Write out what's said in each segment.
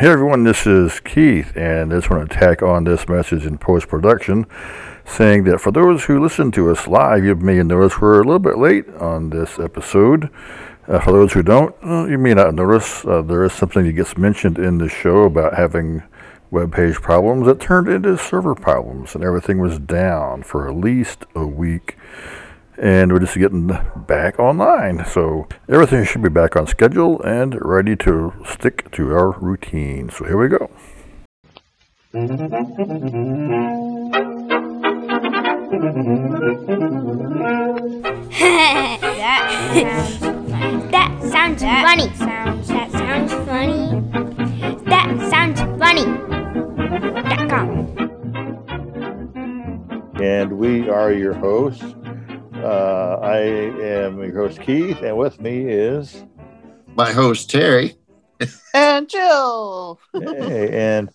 Hey everyone, this is Keith, and I just want to tack on this message in post production saying that for those who listen to us live, you may notice we're a little bit late on this episode. Uh, for those who don't, uh, you may not notice uh, there is something that gets mentioned in the show about having web page problems that turned into server problems, and everything was down for at least a week and we're just getting back online. So everything should be back on schedule and ready to stick to our routine. So here we go. that sounds funny. that sounds funny. That sounds, that sounds funny. That sounds funny. Dot com. And we are your hosts. Uh, I am your host, Keith, and with me is my host, Terry. and Jill. hey, and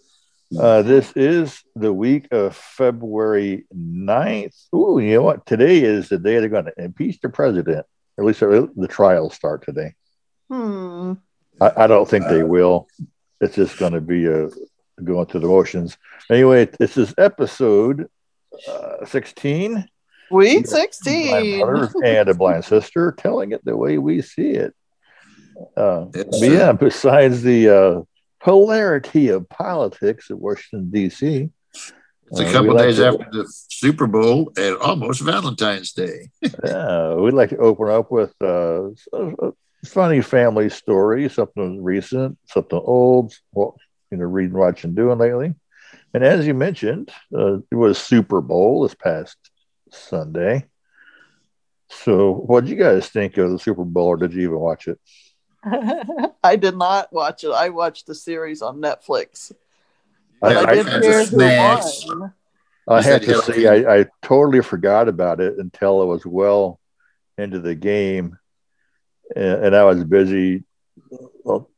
uh, this is the week of February 9th. Ooh, you know what? Today is the day they're going to impeach the president. At least the trials start today. Hmm. I, I don't think they will. It's just going to be a, going through the motions. Anyway, this is episode uh, 16 Sweet 16. and a blind sister telling it the way we see it. Uh, but yeah, besides the uh, hilarity of politics at Washington, D.C., it's a uh, couple days like to, after the Super Bowl and almost Valentine's Day. yeah, we'd like to open up with uh, a, a funny family story, something recent, something old, what you know, reading, watching, doing lately. And as you mentioned, uh, it was Super Bowl this past Sunday. So, what did you guys think of the Super Bowl, or did you even watch it? I did not watch it. I watched the series on Netflix. I, I, I did hear who won. I have to say, I, I totally forgot about it until it was well into the game, and, and I was busy well,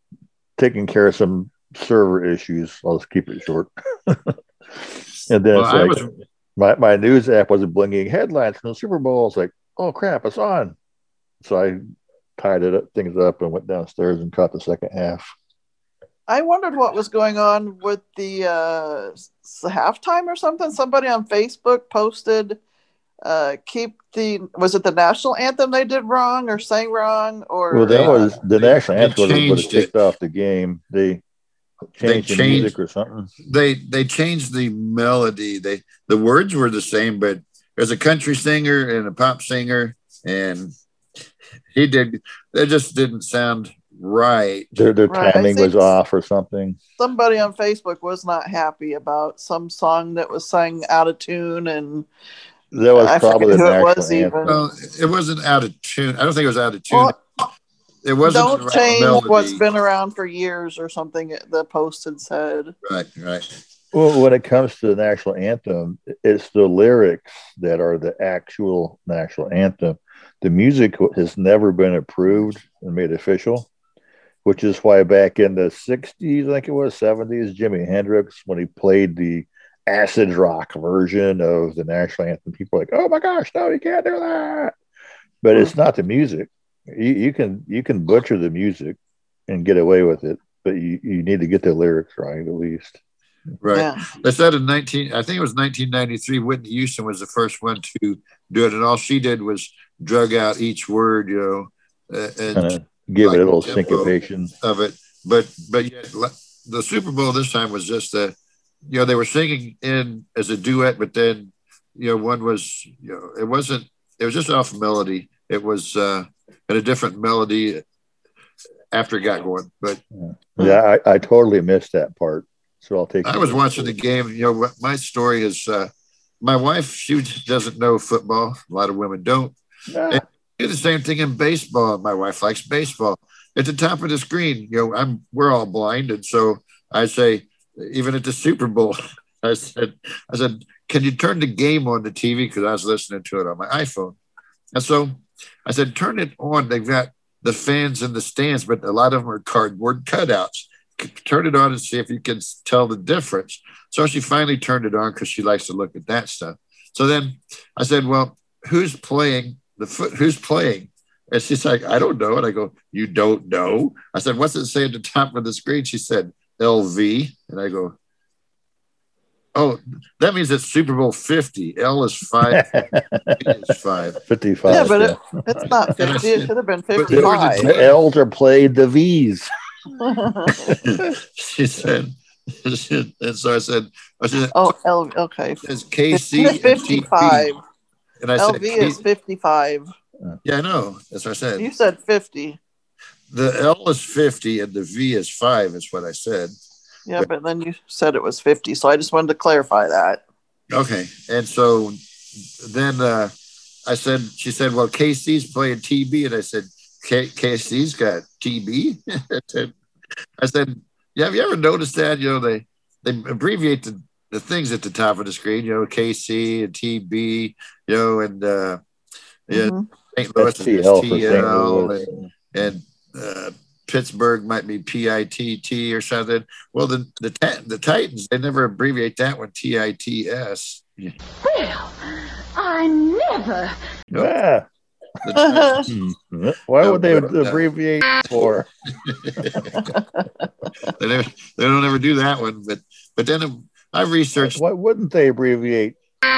taking care of some server issues. I'll just keep it short. and then well, it's like, was, my, my news app wasn't blinking headlines from the Super Bowl. I was like, oh crap, it's on. So I tied it up, things up and went downstairs and caught the second half. I wondered what was going on with the uh, halftime or something. Somebody on Facebook posted, uh, "Keep the was it the national anthem they did wrong or sang wrong or?" Well, that was the national anthem was what kicked off the game. They they changed the music or something. They they changed the melody. They the words were the same, but there's a country singer and a pop singer, and he did. They just didn't sound right. Their their right. timing was off or something. Somebody on Facebook was not happy about some song that was sang out of tune and. That was probably the it was even. Well, it wasn't out of tune. I don't think it was out of tune. Well, it wasn't don't change what's been around for years or something the post had said. Right right. Well when it comes to the national anthem it's the lyrics that are the actual national anthem. The music has never been approved and made official which is why back in the 60s i think it was 70s jimi hendrix when he played the acid rock version of the national anthem people were like oh my gosh no you can't do that. But it's not the music you, you can you can butcher the music and get away with it, but you, you need to get the lyrics right at least. Right. Yeah. They said in 19, I think it was 1993, Whitney Houston was the first one to do it. And all she did was drug out each word, you know, uh, and give like it a little syncopation of it. But, but yet the Super Bowl this time was just a, you know, they were singing in as a duet, but then, you know, one was, you know, it wasn't, it was just off melody. It was, uh, and a different melody after it got going. But yeah, I, I totally missed that part. So I'll take. I was watching the game. You know, my story is uh, my wife. She doesn't know football. A lot of women don't. Yeah. do the same thing in baseball. My wife likes baseball. At the top of the screen, you know, I'm we're all blind, and so I say, even at the Super Bowl, I said, I said, can you turn the game on the TV because I was listening to it on my iPhone, and so I said, turn it on. They've got the fans in the stands, but a lot of them are cardboard cutouts. Turn it on and see if you can tell the difference. So she finally turned it on because she likes to look at that stuff. So then I said, well, who's playing the foot? Who's playing? And she's like, I don't know. And I go, you don't know? I said, what's it say at the top of the screen? She said, LV, and I go, oh, that means it's Super Bowl 50. L is five, V is five. 55. Yeah, but yeah. it, it's not 50. It should have been But there 55. the L's are played the V's. she said, and so I said, I said, oh, L, okay. it It's KC and 55. TB. And I said, LV is 55. yeah, I know. That's what I said. You said 50. The L is 50 and the V is five, is what I said. Yeah, but then you said it was 50. So I just wanted to clarify that. Okay. And so then uh, I said, she said, well, KC's playing TB. And I said, K- KC's got TB. I said- I said, yeah, have you ever noticed that? You know, they, they abbreviate the, the things at the top of the screen, you know, KC and TB, you know, and uh, yeah, Mhm. St. Louis is STL for St. Louis. and, and uh, Pittsburgh might be PITT or something. Well, the the the Titans they never abbreviate that one TITS. Yeah. Well, I never. Yeah. The Titans. Hmm. Why would they No, no. abbreviate for? they never they don't ever do that one. But but then I researched. Why wouldn't they abbreviate?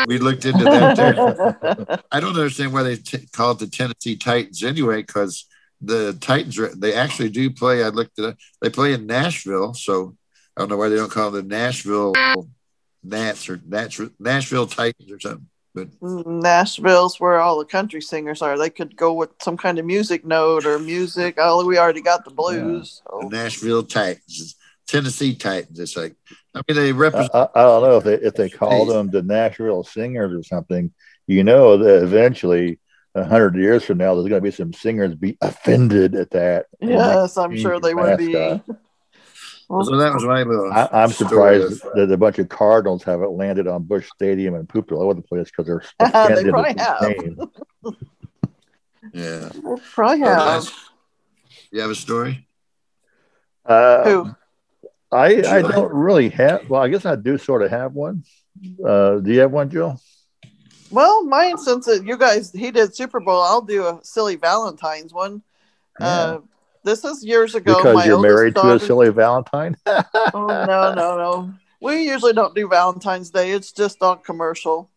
We looked into that. I don't understand why they t- call it the Tennessee Titans anyway, because the Titans are, they actually do play. I looked at it. They play in Nashville, so I don't know why they don't call them the Nashville Nats or Nashville, Nashville Titans or something. But Nashville's where all the country singers are. They could go with some kind of music note or music. Oh, we already got the blues. the So. Nashville Titans, Tennessee Titans. It's like I mean they represent. I, I don't know if they if they called them the Nashville Singers or something. You know that eventually, a hundred years from now, there's going to be some singers be offended at that. Yes, I'm sure they would be. well, so that was my little. I, I'm surprised of- that a bunch of Cardinals haven't landed on Busch Stadium and pooped all over the place because they're offended They probably at the have. name. yeah. They probably have. that's- You have a story? Uh, Who? I I don't really have. Well, I guess I do sort of have one. Uh, do you have one, Jill? Well, mine, since it, you guys, he did Super Bowl, I'll do a silly Valentine's one. Uh, this is years ago. because my you're married to a daughter- silly Valentine. oh, no, no, no. We usually don't do Valentine's Day. It's just on commercial.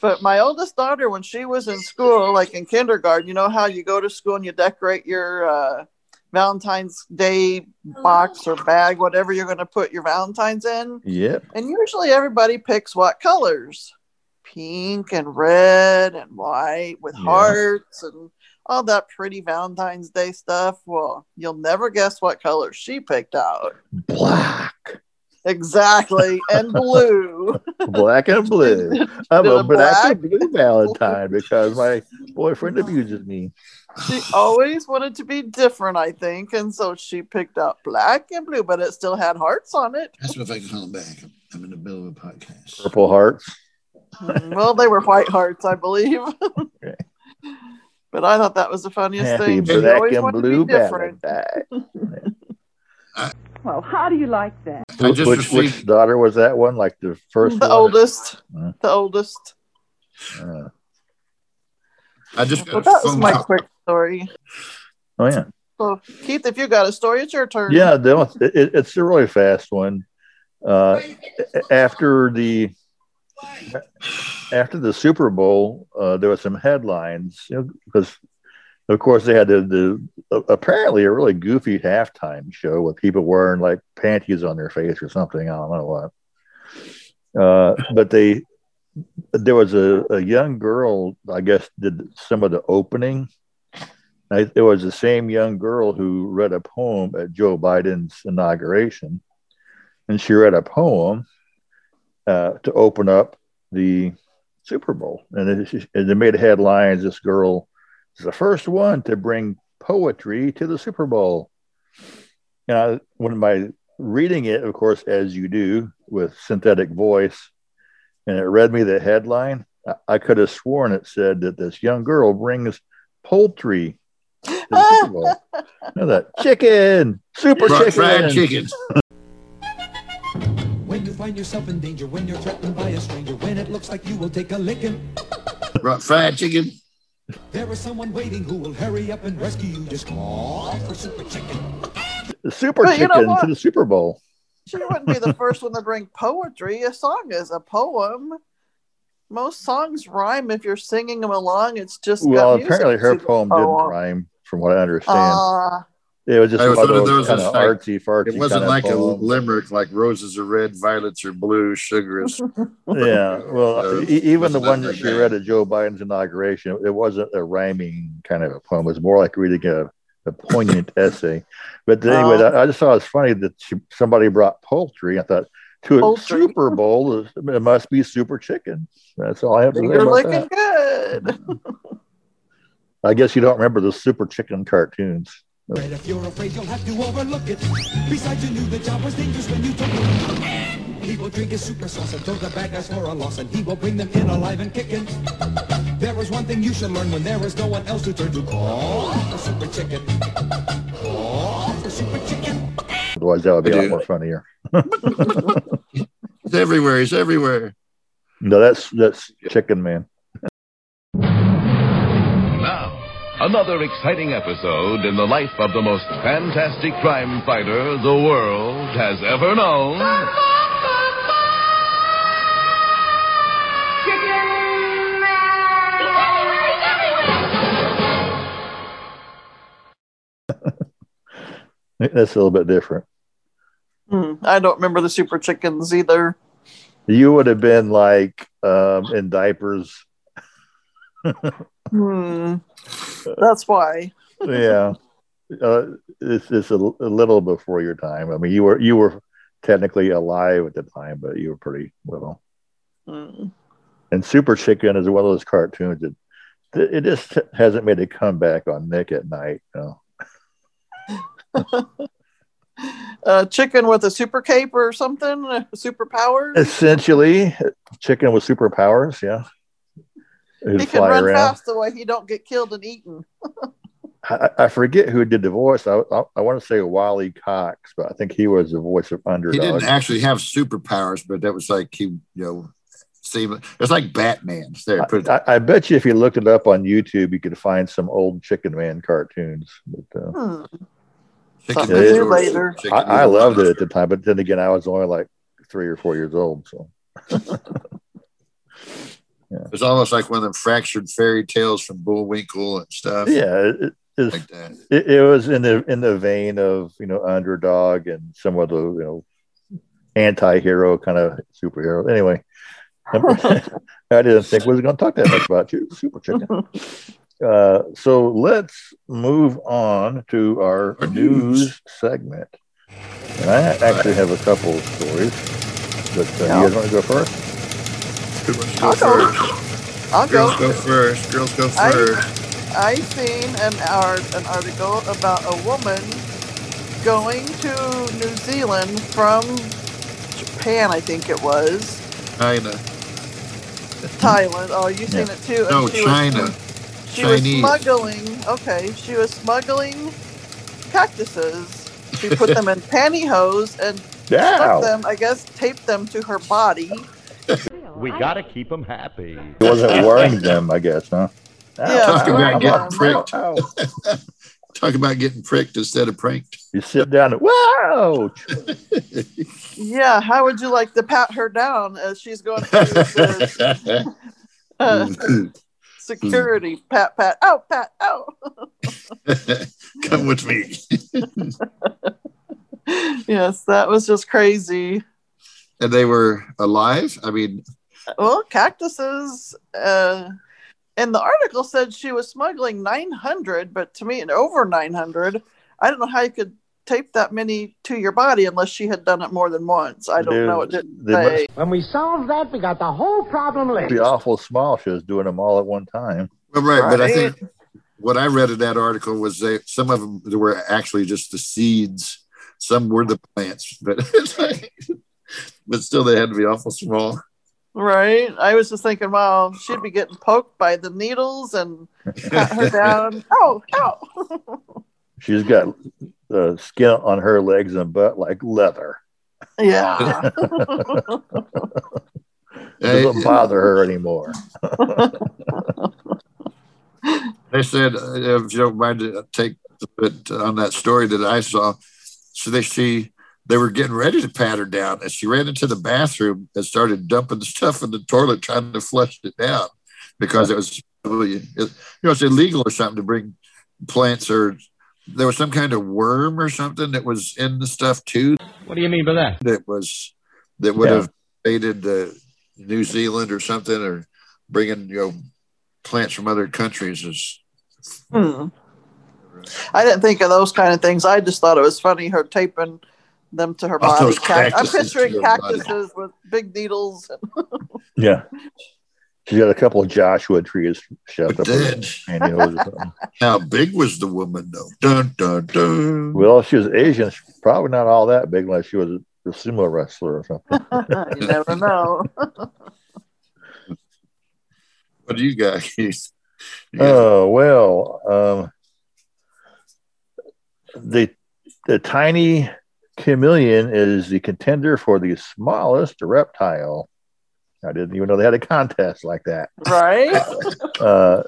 But my oldest daughter, when she was in school, like in kindergarten, you know how you go to school and you decorate your uh, Valentine's Day box or bag, whatever you're going to put your Valentine's in. Yep. And usually everybody picks what colors? Pink and red and white with Yeah. hearts and all that pretty Valentine's Day stuff. Well, you'll never guess what color she picked out. Black, Exactly. And blue. black and blue. I'm a a black and blue Valentine because my boyfriend abuses me. She always wanted to be different, I think. And so she picked out black and blue, but it still had hearts on it. Ask me if I can call him back. I'm- I'm in the middle of a podcast. Purple hearts. Mm, well, they were white hearts, I believe. Okay. But I thought that was the funniest Happy thing. Black and blue be different. Valentine. Well, how do you like that? I just which, received- which daughter was that one? Like the first The one? oldest. Uh. The oldest. Uh, I just got Well, that was my call. quick story. oh yeah. So, Keith, if you got a story, it's your turn. Yeah, the, it, it- it's a really fast one. Uh, after the after the Super Bowl, uh, there were some headlines you know, because, of course, they had the, the apparently a really goofy halftime show with people wearing like panties on their face or something. I don't know what. Uh, but they there was a, a young girl, I guess, did some of the opening. I, it was the same young girl who read a poem at Joe Biden's inauguration, and she read a poem uh, to open up the Super Bowl, and it, and they made headlines. This girl is the first one to bring poetry to the Super Bowl. Now, when by reading it, of course, as you do with synthetic voice, and it read me the headline, I, I could have sworn it said that this young girl brings poultry to the Super Bowl. You know that chicken, super chicken. fried chickens. When find yourself in danger, when you're threatened by a stranger, when it looks like you will take a licking, Fri- Fried chicken. there is someone waiting who will hurry up and rescue you. Just call for Super Chicken. The super But you know chicken to the Super Bowl. she wouldn't be the first one to bring poetry. A song is a poem. Most songs rhyme if you're singing them along. It's just got Well, music apparently her to the poem didn't rhyme, from what I understand. Uh, it was just It was one of one of those, those kind that's of like- artsy fartsy. It wasn't kind of like a limerick like roses are red, violets are blue, sugar is. Yeah, well, e- even the one that that she read at Joe Biden's inauguration, it wasn't a rhyming kind of a poem. It was more like reading a, a poignant essay. But anyway, Oh. I, I just thought it's funny that she, somebody brought poultry. I thought to a Super Bowl, it must be super chicken. That's all I have to say you're about looking that. good. I guess you don't remember the super chicken cartoons. Right, if you're afraid, you'll have to overlook it. Besides, you knew the job was dangerous when you took it. He will drink his super sauce and throw the bad guys for a loss, and he will bring them in alive and kicking. There is one thing you should learn when there is no one else to turn to. Call the super chicken. Call the super chicken. Otherwise, that would be a lot more funnier. He's everywhere. He's everywhere. No, that's that's Chicken Man. Another exciting episode in the life of the most fantastic crime fighter the world has ever known. That's a little bit different. Hmm, I don't remember the super chickens either. You would have been like um, in diapers. Hmm. That's why. yeah, uh, it's it's a, a little before your time. I mean, you were you were technically alive at the time, but you were pretty little. Hmm. And Super Chicken is one of those cartoons that it just hasn't made a comeback on Nick at Nite. You know? A chicken with a super cape or something, uh, superpowers. Essentially, chicken with superpowers. Yeah, He can fly run around. fast the way he don't get killed and eaten. I, I forget who did the voice. I, I, I want to say Wally Cox, but I think he was the voice of Underdog. He didn't actually have superpowers, but that was like he, you know, seemed it's like Batman. There, put it. I, I bet you if you looked it up on YouTube, you could find some old Chicken Man cartoons. But, uh, Hmm. Chicken something to to do Little- later. Chicken I, I loved it at the time, but then again, I was only like three or four years old. So It's almost like one of them fractured fairy tales from Bullwinkle and stuff. yeah, it, it's, like that. it, it was in the in the vein of you know Underdog and some of the you know anti-hero kind of superhero. Anyway, I didn't think we was going to talk that much about you, Super Chicken. Uh, so let's move on to our Our news. news. segment. And I actually have a couple of stories, but uh, Yeah. you guys want to go first? Who wants to go I'll go. first? I'll go. Girls go first. Girls go I- first. I seen an art an article about a woman going to New Zealand from Japan, I think it was China. Thailand. Oh, you seen Yeah. it too? and No, she was- China. she was Chinese. smuggling. Okay, she was smuggling cactuses. She put them in pantyhose and stuck them. I guess taped them to her body. We gotta keep them happy. He wasn't wearing them, I guess, huh? Yeah, Talk about ow, getting ow, pricked. Talk about getting pricked instead of pranked. You sit down and whoa! Yeah, how would you like to pat her down as she's going through the uh, security? Pat, pat, oh, pat, oh. Come with me. yes, that was just crazy. And they were alive. I mean, Well, cactuses. Uh, and the article said she was smuggling 900, but to me, and over 900. I don't know how you could tape that many to your body unless she had done it more than once. I don't Dude, know. It didn't they say. When we solved that, we got the whole problem It'd licked. be awful small. She was doing them all at one time. well, right, but I think what I read in that article was that some of them were actually just the seeds. Some were the plants, but but still they had to be awful small. Right. I was just thinking, wow, she'd be getting poked by the needles and pat her down. Oh, ow. She's got the skin on her legs and butt like leather. yeah. It doesn't bother her anymore. They said, uh, if you don't mind to take a bit on that story that I saw, so they she they were getting ready to pat her down, and she ran into the bathroom and started dumping the stuff in the toilet, trying to flush it down because it was you know it's illegal or something to bring plants or there was some kind of worm or something that was in the stuff too. What do you mean by that? That was that would Yeah. have invaded uh, New Zealand or something, or bringing you know plants from other countries is Hmm. I didn't think of those kind of things. I just thought it was funny her taping them to her body. those Cac- I'm picturing to her body. cactuses with big needles. Yeah. She's got a couple of Joshua trees shoved up her dead. pantyhose or something. How big was the woman though? Dun dun dun. Well, she was Asian. She's probably not all that big unless she was a sumo wrestler or something. you never know. What do you got, Keith? You Oh well, um, the the tiny chameleon is the contender for the smallest reptile. I didn't even know they had a contest like that. right? Uh,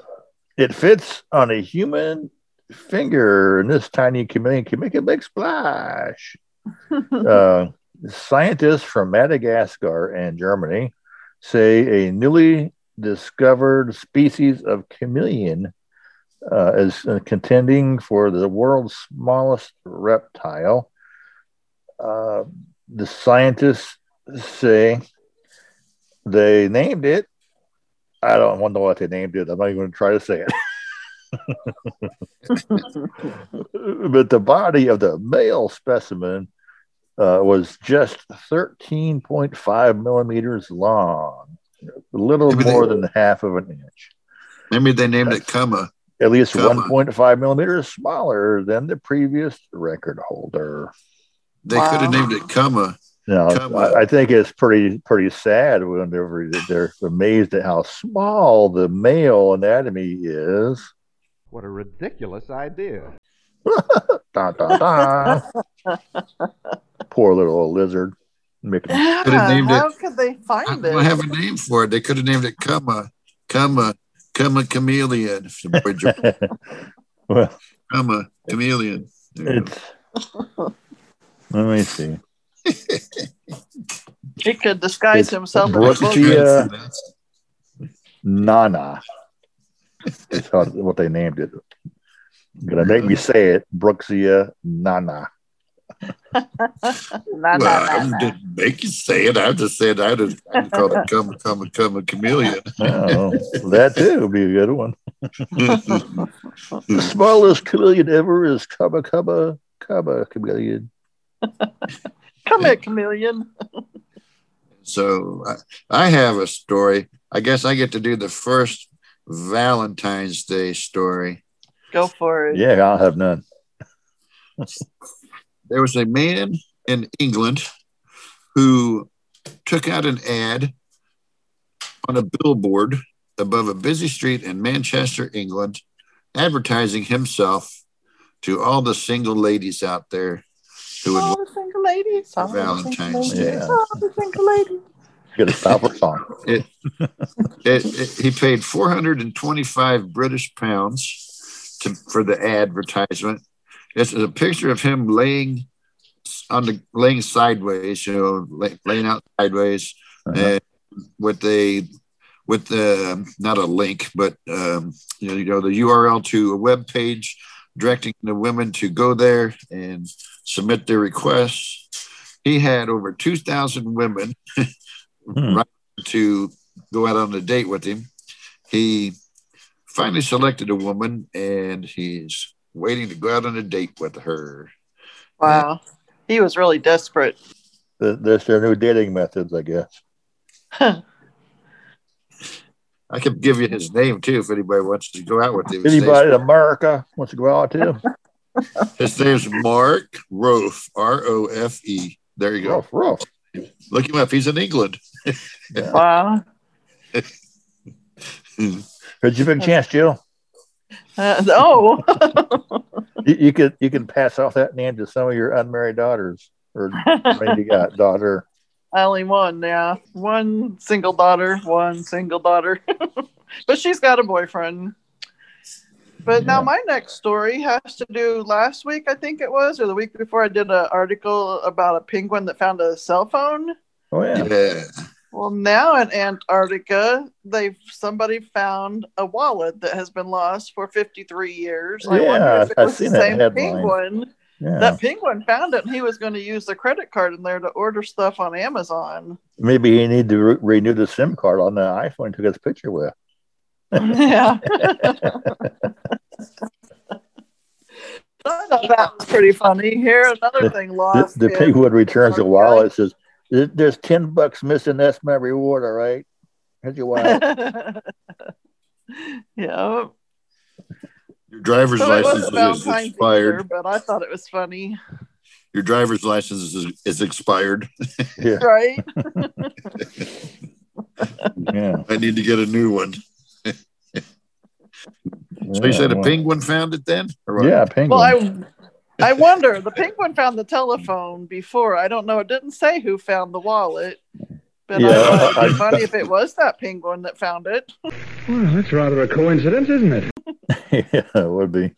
it fits on a human finger, and this tiny chameleon can make a big splash. uh, scientists from Madagascar and Germany say a newly discovered species of chameleon uh, is uh, contending for the world's smallest reptile. Uh, the scientists say they named it. I don't want to know what they named it. I'm not even going to try to say it. but the body of the male specimen uh, was just 13.5 millimeters long, a little Maybe they- more than half of an inch. Maybe they named it Cumma. At least Come 1.5 millimeters smaller than the previous record holder. They could have named it Cumma. No, I, I think it's pretty pretty sad whenever they're amazed at how small the male anatomy is. What a ridiculous idea. Dun, dun, dun. Poor little lizard. Making, Yeah, Could have named it- how could they find don't it? have a name for it. They could have named it Cumma. Cumma. Cumma chameleon. If the boy well, Cumma chameleon. There it's. Let me see. He could disguise It's himself. Brooke as a G- book. That's- Nana. That's how, what they named it. Gonna make me say it. Brookesia Nana. Nah, Well, nah, nah, I nah. didn't make you say it. I just said I'd have I'd call it Cumma Cumma Cumma chameleon. Oh, that too would be a good one. The smallest chameleon ever is Cubba Cubba Cubba chameleon. Come here, chameleon. So I, I have a story. I guess I get to do the first Valentine's Day story. Go for it. Yeah, I'll have none. There was a man in England who took out an ad on a billboard above a busy street in Manchester, England, advertising himself to all the single ladies out there who would All the single ladies. All Valentine's single Day. ladies, All the single ladies. Get a stopper song. it, it, he paid 425 British pounds to, for the advertisement. It's a picture of him laying on the laying sideways, you know, lay, laying out sideways, Uh-huh. and with a with the not a link, but um, you know, you know, the URL to a web page directing the women to go there and submit their requests. He had over 2,000 women Hmm. right to go out on a date with him. He finally selected a woman and he's waiting to go out on a date with her. Wow. He was really desperate. Th- That's their new dating methods, I guess. I could give you his name too if anybody wants to go out with him. His Anybody in America wants to go out too? His name's Mark Rofe, R O F E. There you go. Rough, rough. Look him up. He's in England. Wow. Here's your big chance, Jill. Uh, oh, You, you could you can pass off that name to some of your unmarried daughters, or maybe got daughter. Only one. Yeah, one single daughter, one single daughter. but she's got a boyfriend. But now my next story has to do last week, I think it was, or the week before. I did an article about a penguin that found a cell phone. Oh yeah. Yeah. Well, now in Antarctica, they've somebody found a wallet that has been lost for 53 years. I wonder Yeah, if it I've was the seen that same headline. penguin. Yeah. That penguin found it, and he was going to use the credit card in there to order stuff on Amazon. Maybe he need to re- renew the SIM card on the iPhone he took his picture with. yeah. I thought that was pretty funny. Here, another thing The, lost. the in- penguin returns the wallet. Says, "There's ten bucks missing. That's my reward. All right. Here's your wallet." yeah. Your driver's So it license wasn't is Valentine's expired. either, but I thought it was funny. Your driver's license is, is expired. yeah. Right? Yeah. I need to get a new one. So you said a penguin found it then? Or what? Yeah, penguin. Well, I I wonder. The penguin found the telephone before. I don't know. It didn't say who found the wallet. But Yeah, I thought it'd be funny if it was that penguin that found it. Well, that's rather a coincidence, isn't it? yeah, it would be.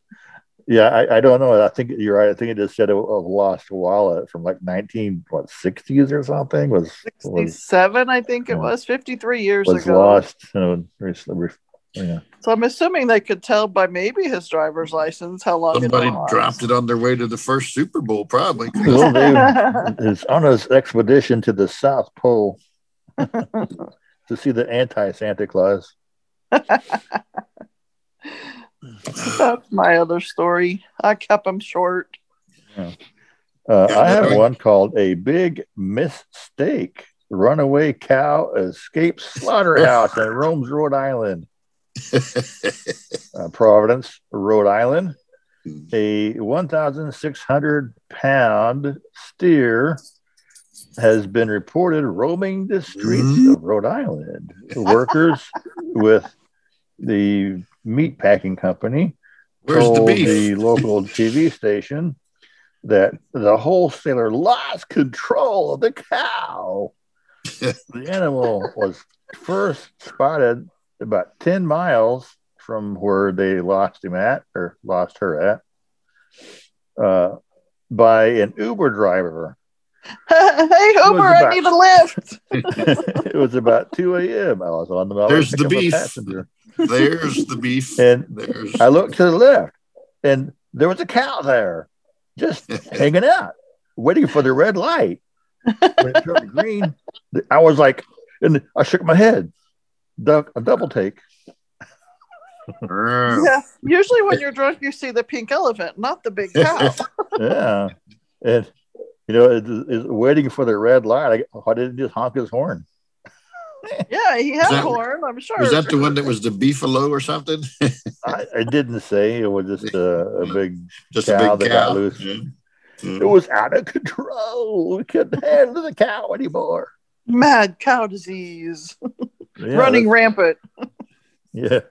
Yeah, I, I don't know. I think you're right. I think it just said a, a lost wallet from like 19 what 60s or something was was, 67, I think it was, 53 years was ago. lost. So, recently. yeah. So I'm assuming they could tell by maybe his driver's license how long Somebody it dropped it on their way to the first Super Bowl, probably. Well, they is on his expedition to the South Pole to see the anti Santa Claus. That's my other story. I kept them short. Uh, I have one called A Big Mistake. Runaway cow escapes slaughterhouse in Rome's Rhode Island. uh, Providence, Rhode Island. A 1,600 pound steer has been reported roaming the streets of Rhode Island. Workers with the meat packing company Where's the told beef? the local TV station that the wholesaler lost control of the cow. the animal was first spotted about 10 miles from where they lost him at or lost her at uh, by an Uber driver. hey, Uber, I need a lift. it was about 2 a.m. I was on the I There's the picking up beef. Passenger. There's the beef. And There's I looked to the left, and there was a cow there, just hanging out, waiting for the red light. When it turned green, I was like, and I shook my head. Du- a double take. Yeah. Usually when you're drunk, you see the pink elephant, not the big cow. Yeah, and you know, it, it's waiting for the red light. I, why didn't he just honk his horn? yeah, he had that- a horn, I'm sure. Was that the one that was the beefalo or something? I, I didn't say it was just a, a big. Just Cow a big that got cow. loose. Yeah. It mm. was out of control. We couldn't handle the cow anymore. Mad cow disease Yeah, running rampant. Yeah.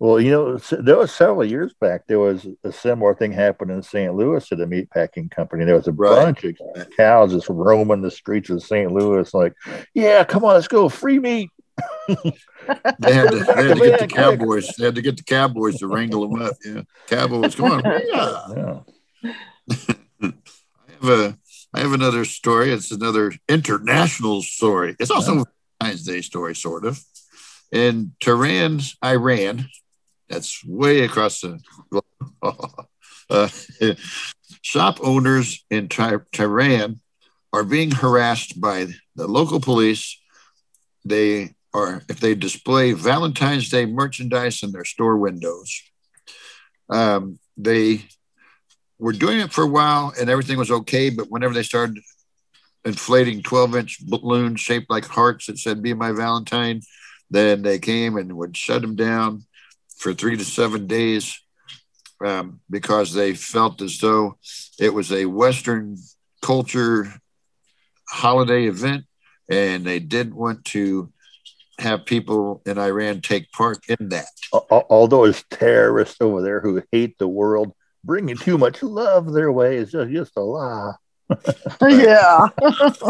Well, you know, there was several years back. There was a similar thing happened in St. Louis at a meatpacking company. There was a Right. bunch of cows just roaming the streets of St. Louis, like, "Yeah, come on, let's go, free meat." They had to, they had to get the quick. cowboys. They had to get the cowboys to wrangle them up. Yeah, cowboys, come on. Yeah. Yeah. I have a I have another story. It's another international story. It's also a Valentine's Day story, sort of. In Tehran, Iran, that's way across the uh, shop owners in Tehran are being harassed by the local police. They are if they display Valentine's Day merchandise in their store windows. Um, they were doing it for a while and everything was okay. But whenever they started inflating 12 inch balloons shaped like hearts that said, Be my Valentine, then they came and would shut them down for three to seven days um, because they felt as though it was a Western culture holiday event and they didn't want to have people in Iran take part in that. Al- al- All those terrorists over there who hate the world, bringing too much love their way is just, just a lie. yeah.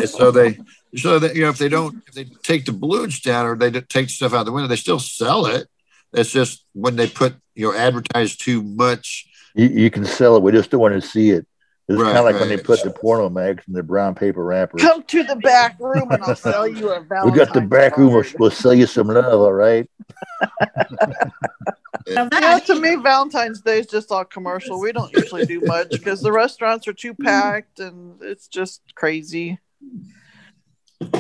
So they so that you know if they don't if they take the balloons down or they don't take stuff out the window they still sell it It's just when they put you know advertise too much. You, you can sell it. We just don't want to see it. It's Right, kind of like when they put the porno mags in the brown paper wrappers. Come to the back room and I'll sell you a We Valentine's got the back room. We'll, card. we'll sell you some love, all right? Yeah, to me, Valentine's Day is just all commercial. We don't usually do much because the restaurants are too packed and it's just crazy.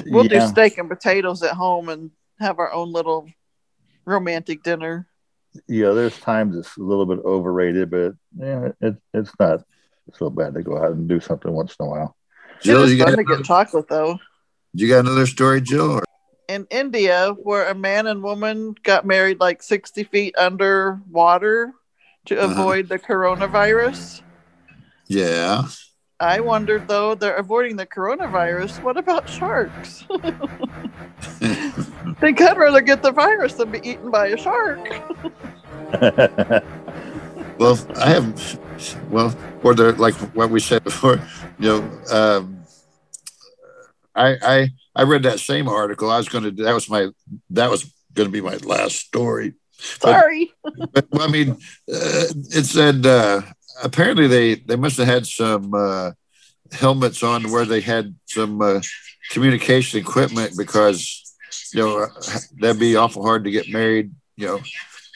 We'll do steak and potatoes at home and have our own little romantic dinner. yeah, there's times it's a little bit overrated, but yeah, it, it's not so bad to go out and do something once in a while. Jill, it is you fun got, to get chocolate though. you got another story, Jill? Or? In India, where a man and woman got married like 60 feet under water to Uh-huh. avoid the coronavirus. Yeah. I wondered though, they're avoiding the coronavirus. What about sharks? they could rather get the virus than be eaten by a shark. Well, I have, well, or the like what we said before, you know, um, I I I read that same article. I was going to that was my that was going to be my last story. Sorry. But well, I mean, uh, it said uh, apparently they they must have had some uh, helmets on where they had some uh, communication equipment because you know that'd be awful hard to get married, you know,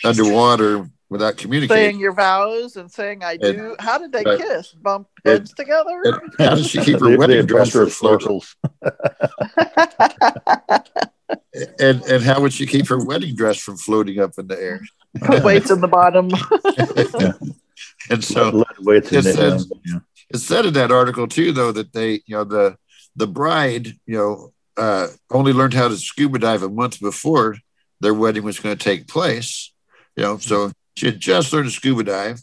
underwater without communicating. saying your vows and saying I do. How did they Right. kiss? Bump heads together? And how does she keep her wedding dress bump her from floating? circles. And and how would she keep her wedding dress from floating up in the air? Put weights in the bottom. yeah. and so Let it the says- Yeah. it said in that article too, though, that they, you know, the the bride, you know, uh, only learned how to scuba dive a month before their wedding was going to take place. You know, so she had just learned to scuba dive,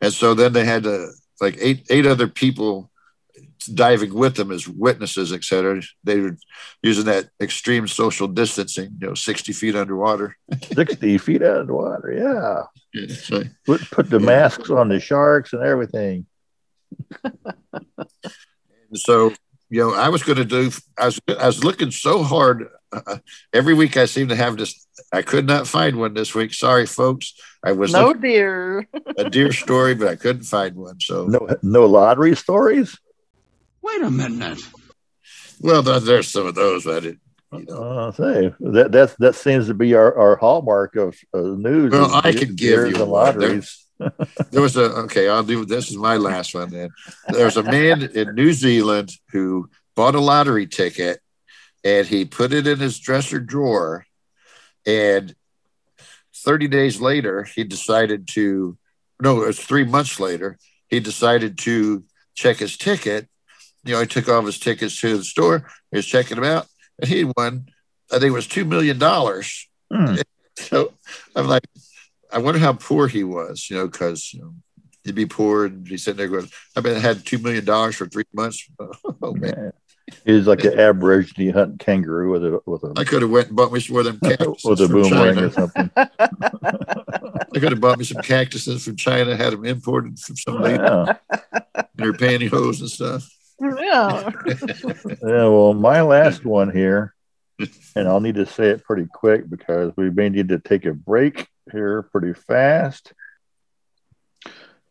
and so then they had to like eight eight other people diving with them as witnesses, et cetera. They were using that extreme social distancing, you know, sixty feet underwater. 60 feet out of the water. Yeah. Yeah, so- Put, put the masks on the sharks and everything. And so you know i was going to do i was i was looking so hard uh, every week i seem to have this i could not find one this week sorry folks i was no looking dear. a deer story but i couldn't find one so No, no lottery stories. Wait a minute. well there- there's some of those but I didn't, you know. Uh, say that that's that seems to be our, our hallmark of uh, news. Well, I de- could give you and one. Lotteries. There was a okay i'll do this is my last one then. There's a man in new zealand who bought a lottery ticket and he put it in his dresser drawer. And 30 days later he decided to no it was three months later he decided to check his ticket. You know he took all his tickets to the store he was checking them out and he won i think it was two million dollars. Hmm. so i'm like I wonder how poor he was, you know, because you know, he'd be poor and he's sitting there going, I mean, I had $2 million for three months. Oh, man. He's like an aborigine hunting kangaroo with a with I a could have went and bought me some of them cactuses with a boomerang or something. I could have bought me some cactuses from China, had them imported from some lady Yeah. in her pantyhose and stuff. Yeah. Yeah, well, my last one here, and I'll need to say it pretty quick because we may need to take a break here pretty fast.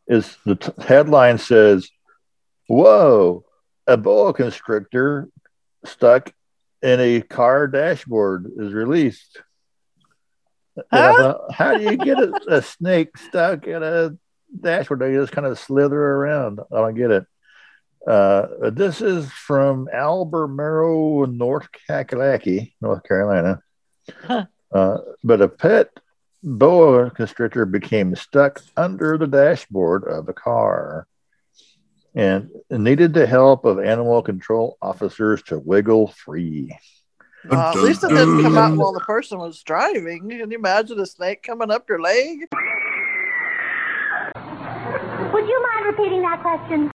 Is the t- headline says, "Whoa, a boa constrictor stuck in a car dashboard is released." Huh? thought, How do you get a, a snake stuck in a dashboard? They just kind of slither around. I don't get it. Uh, this is from Albemarle, North Kakalaki, North Carolina. Huh. Uh, but a pet boa constrictor became stuck under the dashboard of a car and needed the help of animal control officers to wiggle free. Well, at least it didn't come out while the person was driving. Can you imagine a snake coming up your leg? Would you mind repeating that question?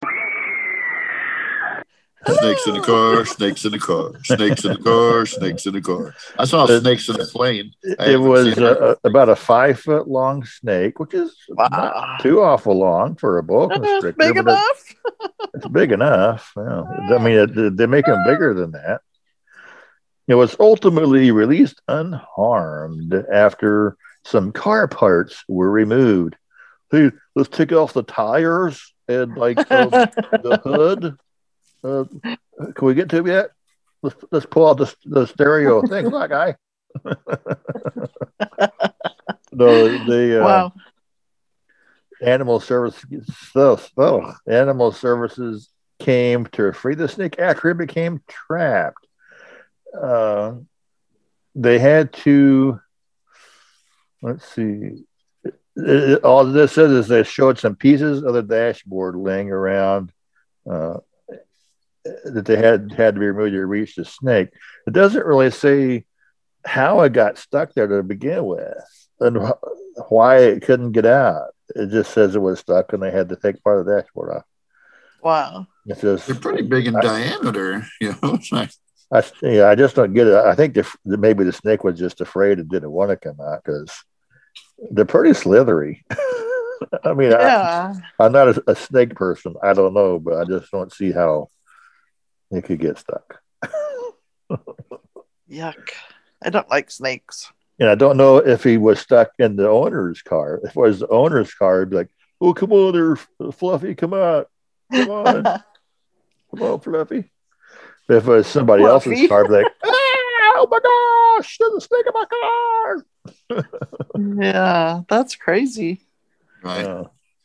Snakes in the car, snakes in the car, snakes in the car, snakes in the car. I saw Uh, snakes in the plane. I It was seen it. uh, about a five foot long snake, which is not too awful long for a boa It's constrictor. big enough. it's big enough. Yeah. I mean, it, they make them bigger than that. It was ultimately released unharmed after some car parts were removed. Hey, let's take off the tires and like um, the hood. Uh, can we get to it yet? Let's, let's pull out the, the stereo. Thanks, that guy. no, the uh, wow. animal services, so, so, animal services came to free the snake after it became trapped. Uh, they had to let's see. It, all this is is they showed some pieces of the dashboard laying around uh, that they had had to be removed to reach the snake. It doesn't really say how it got stuck there to begin with and wh- why it couldn't get out. It just says it was stuck and they had to take part of the dashboard off. Wow. It's just, They're pretty big in I- diameter, you know. It's like, I, yeah, I just don't get it. I think the, maybe the snake was just afraid and didn't want to come out because they're pretty slithery. I mean, Yeah. I, I'm not a, a snake person. I don't know, but I just don't see how it could get stuck. Yuck. I don't like snakes. And I don't know if he was stuck in the owner's car. If it was the owner's car, it'd be like, "Oh, come on, there, Fluffy, come on, come on, come on, Fluffy." But if it was somebody else's car, it'd be like, "Oh my gosh, there's a snake in my car!" yeah, that's crazy. right. Uh,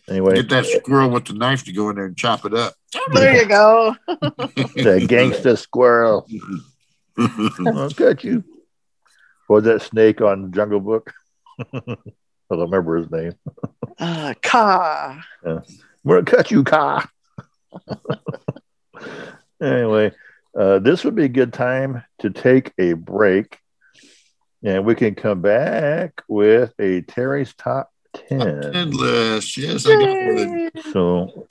anyway, Get that squirrel with the knife to go in there and chop it up. There you go. the gangster squirrel. I'll cut you. What was that snake on Jungle Book? I don't remember his name. Uh, Kaa. I'm gonna cut you, Kaa. anyway, uh, this would be a good time to take a break, and we can come back with a Terry's top ten. And list. Yes, I got one. So,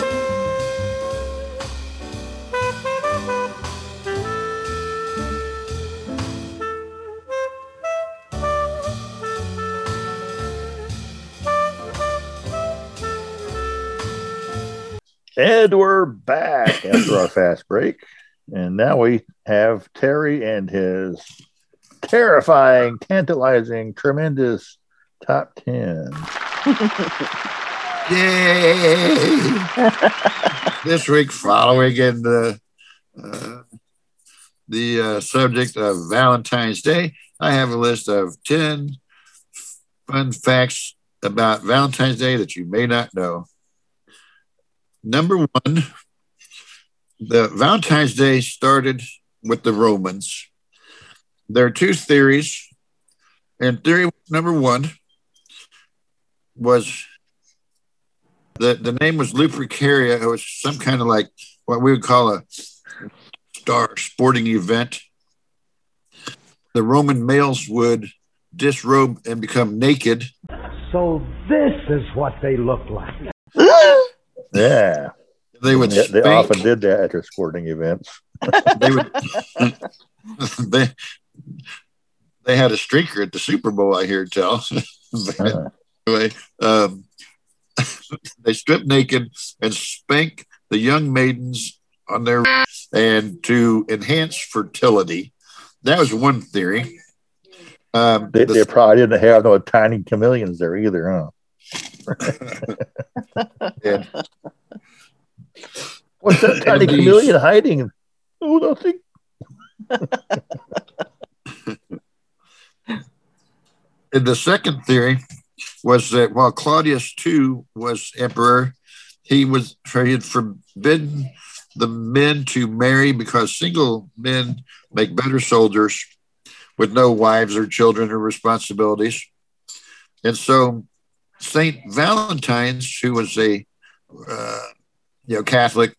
and we're back after our fast break. And now we have Terry and his terrifying, tantalizing, tremendous top 10. Yay! this week, following in the uh, the uh, subject of Valentine's Day, I have a list of ten fun facts about Valentine's Day that you may not know. Number one, the Valentine's Day started with the Romans. There are two theories, and theory number one was the the name was Lupercalia. It was some kind of like what we would call a star sporting event. The Roman males would disrobe and become naked. So this is what they look like. Yeah. They would They, they often did that at their sporting events. they would they they had a streaker at the Super Bowl. I hear tell. But Uh, anyway, um, they strip naked and spank the young maidens on their and to enhance fertility. That was one theory. Um, they, the- they probably didn't have no tiny chameleons there either, huh? Yeah. What's that tiny And chameleon hiding? Oh, nothing. And the second theory was that while Claudius II was emperor, he was he had forbidden the men to marry because single men make better soldiers with no wives or children or responsibilities. And so Saint Valentine's, who was a uh, you know Catholic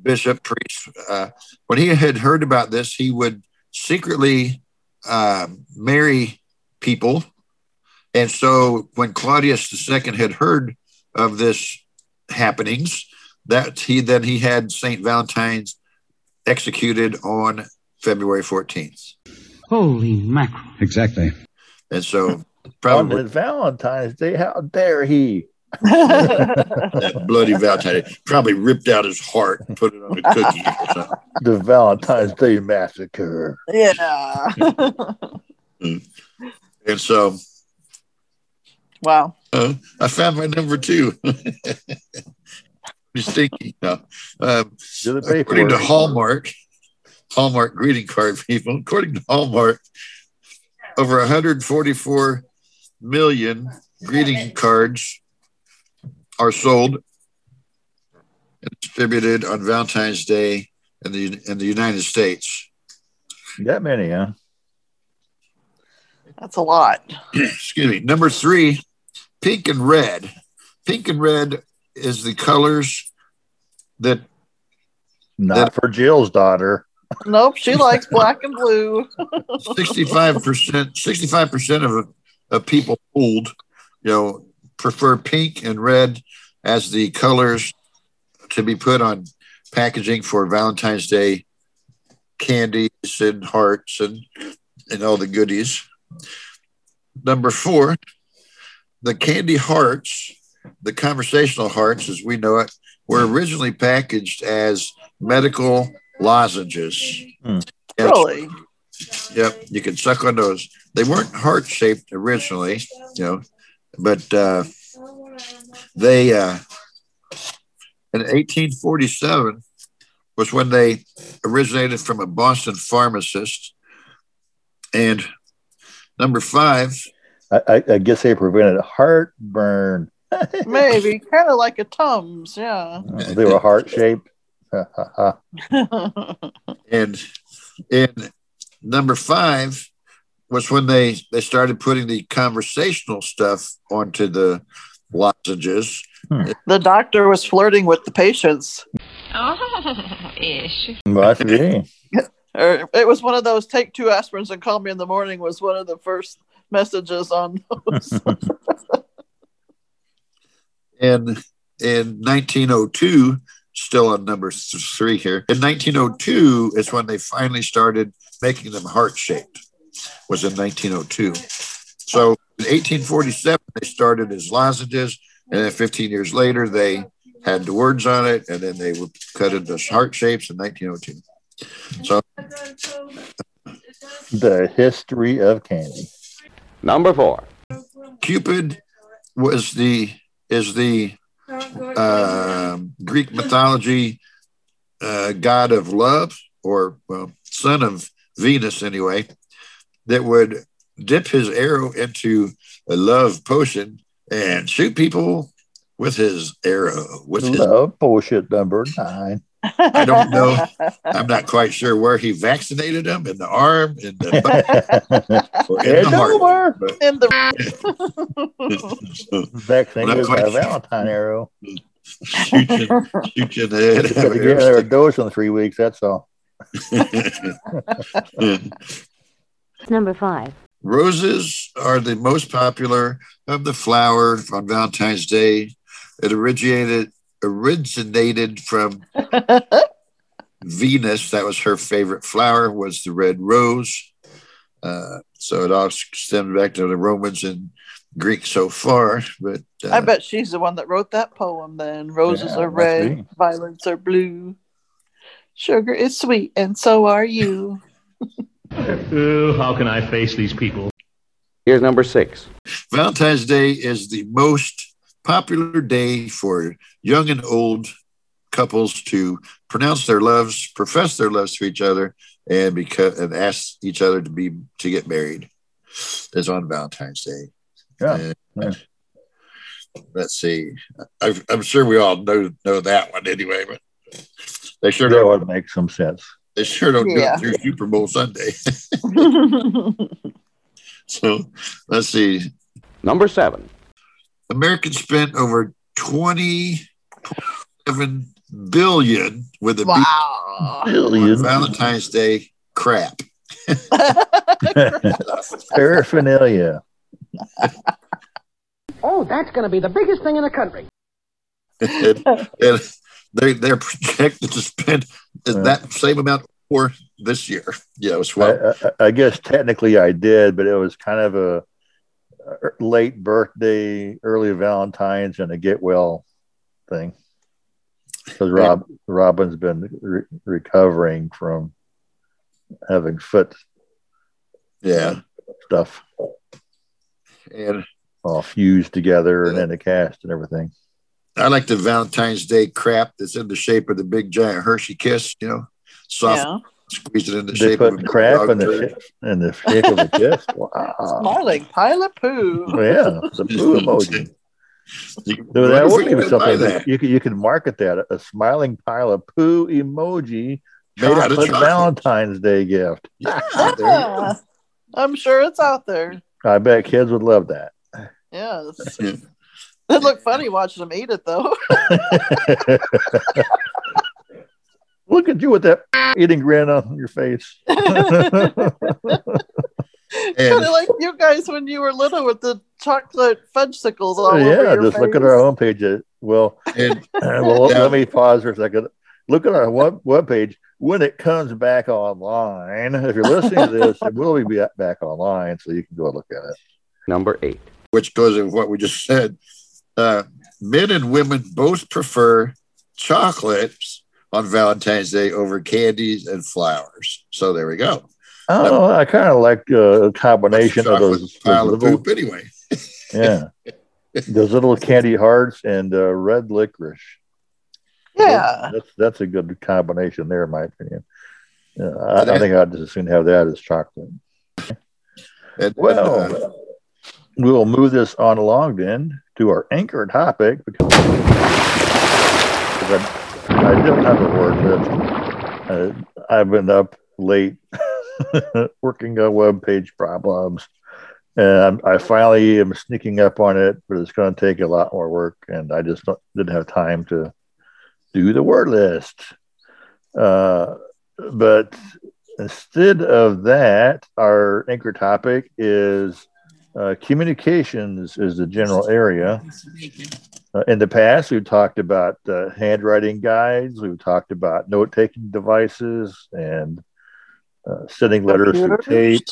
bishop priest, uh, when he had heard about this, he would secretly uh, marry people. And so when Claudius II had heard of this happenings, that he then he had Saint Valentine's executed on February 14th. Holy mackerel. Exactly. And so On probably the Valentine's Day, how dare he? that bloody Valentine probably ripped out his heart and put it on a cookie or something. The Valentine's Day massacre. yeah. And so Wow. Uh, I found my number two. stinky. No. Um, according to Hallmark, Hallmark greeting card people, according to Hallmark, over 144 million greeting cards are sold and distributed on Valentine's Day in the in the United States. That many, huh? That's a lot. Excuse me. Number three, pink and red. Pink and red is the colors that not that, for Jill's daughter. Nope, she likes black and blue. 65%, 65% of, of people polled, you know, prefer pink and red as the colors to be put on packaging for Valentine's Day candies and hearts and and all the goodies. Number four, the candy hearts, the conversational hearts as we know it, were originally packaged as medical lozenges. Hmm. Really? Yep, you can suck on those. They weren't heart shaped originally, you know, but uh, they uh, in 1847 was when they originated from a Boston pharmacist. And number five, I, I guess they prevented heartburn. Maybe kind of like a Tums, yeah. they were heart shaped. and and number five was when they they started putting the conversational stuff onto the lozenges. Hmm. The doctor was flirting with the patients. Oh, ish. Must be. Or it was one of those take two aspirins and call me in the morning was one of the first messages on those. and in 1902, still on number three here, in 1902 is when they finally started making them heart shaped. Was in 1902. So in 1847 they started as lozenges, and then 15 years later they had the words on it, and then they were cut into heart shapes in 1902. So the history of candy. Number four. Cupid was the is the uh, Greek mythology uh, god of love, or well, son of Venus anyway, that would dip his arrow into a love potion and shoot people with his arrow. With his love potion number nine. I don't know. I'm not quite sure where he vaccinated him in the arm, in the butt, or in the heart. But, in the vaccinated by a Valentine arrow. Shoot you, shoot you in the head. Better get another dose in three weeks. That's all. Number five. Roses are the most popular of the flower on Valentine's Day. It originated originated from Venus. That was her favorite flower. Was the red rose. Uh, so it all stems back to the Romans and Greek so far. But uh, I bet she's the one that wrote that poem. Then roses Yeah, are red, be. violets are blue. Sugar is sweet, and so are you. Oh, how can I face these people? Here's number six. Valentine's Day is the most popular day for young and old couples to pronounce their loves, profess their loves to each other, and because and ask each other to be to get married. Is on Valentine's Day. Yeah. And Let's see. I, I'm sure we all know know that one anyway, but they sure That don't. would make some sense. They sure don't Yeah. do it through Super Bowl Sunday. so let's see. Number seven. Americans spent over 27 billion with a B wow. on Billion. Valentine's Day crap. Paraphernalia. Oh, that's going to be the biggest thing in the country. and, and they they're projected to spend that same amount more this year. Yeah, as well. I, I, I guess technically I did, but it was kind of a a late birthday, early Valentine's, and a get well thing. Because Rob Robin's been re- recovering from having foot yeah, stuff. and all fused together and then the cast and everything. I like the Valentine's Day crap that's in the shape of the big giant Hershey kiss, you know, soft, Yeah. squeeze it in the They shape of a put big crap dog in the turd. shape, in the shape of a kiss. Wow. Smiling pile of poo. Yeah, the poo emoji. You- Dude, that would be could something that. that you could you could market that a smiling pile of poo emoji Made out of chocolate chocolate. Valentine's Day gift. Yeah, there you go. Yeah. I'm sure it's out there. I bet kids would love that. Yes. Yeah. It looked funny watching them eat it though. Look at you with that eating grin on your face. kind of like you guys when you were little with the chocolate fudgesicles all over yeah, your just look at our homepage. Well, And well, Yeah. let me pause for a second. Look at our web webpage when it comes back online. If you're listening to this, it will be back online, so you can go look at it. Number eight. which goes with what we just said. Uh, men and women both prefer chocolates on Valentine's Day over candies and flowers. So there we go. Oh, I kind of like uh, a combination of those, pile those of little, poop anyway. yeah, those little candy hearts and uh, red licorice. Yeah. That's that's a good combination there, in my opinion. Yeah, I, I think I'd just as soon have that as chocolate. And, uh, Well, we'll move this on along then to our anchor topic because I, I don't have a word list. Uh, I've been up late working on web page problems, and I finally am sneaking up on it, but it's going to take a lot more work, and I just didn't have time to do the word list. Uh, but instead of that, our anchor topic is uh, communications is the general area. Uh, in the past, we've talked about uh, handwriting guides. We've talked about note-taking devices and sending letters through tape.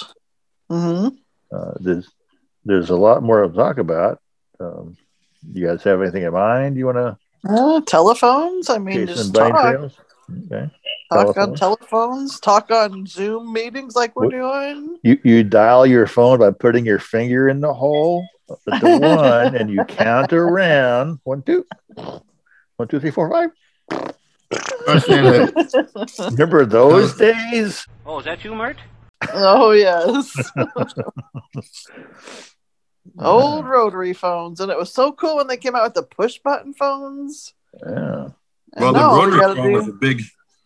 hmm Uh, there's there's a lot more to talk about. Um, you guys have anything in mind? You want to Uh, telephones. I mean, just talk, Trails? Okay. talk on Telephones. telephones. Talk on Zoom meetings like we're What- doing. You you dial your phone by putting your finger in the hole at the one, and you count around one, two, one, two, three, four, five. I saying that Remember those days? Oh, is that you, Myrt? oh yes. Old rotary phones, and it was so cool when they came out with the push button phones. Yeah. And well, the now all you rotary gotta phone was a big.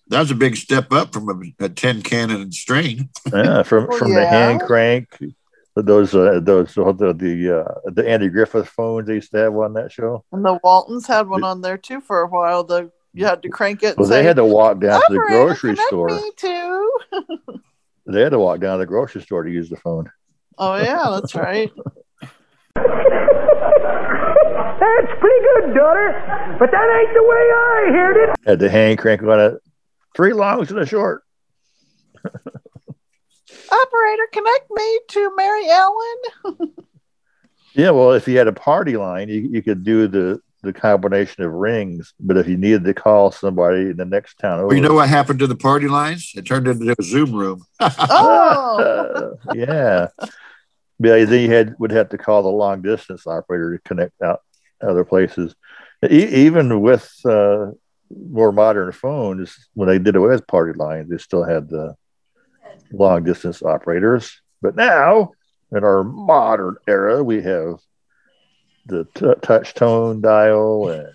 That was a big step up from a, a tin cannon and strain. Yeah, from Well, from the hand crank, those uh, those the the uh, the Andy Griffith phones they used to have on that show. And the Waltons had one on there too for a while. The you had to crank it. And Well, say, they had to walk down to the "Operator, grocery connect store. Me too. They had to walk down to the grocery store to use the phone. Oh yeah, that's right. That's pretty good, daughter. But that ain't the way I heard it. Had the hand crank on it, three longs and a short. Operator, connect me to Mary Ellen. Yeah, well, if you had a party line, you, you could do the the combination of rings. But if you needed to call somebody in the next town over, Well, you know what happened to the party lines? It turned into a Zoom room. Oh, yeah. Yeah, then you had would have to call the long distance operator to connect out other places. E- even with uh, more modern phones, when they did away with party lines, they still had the long distance operators. But now, in our modern era, we have the t- touch tone dial and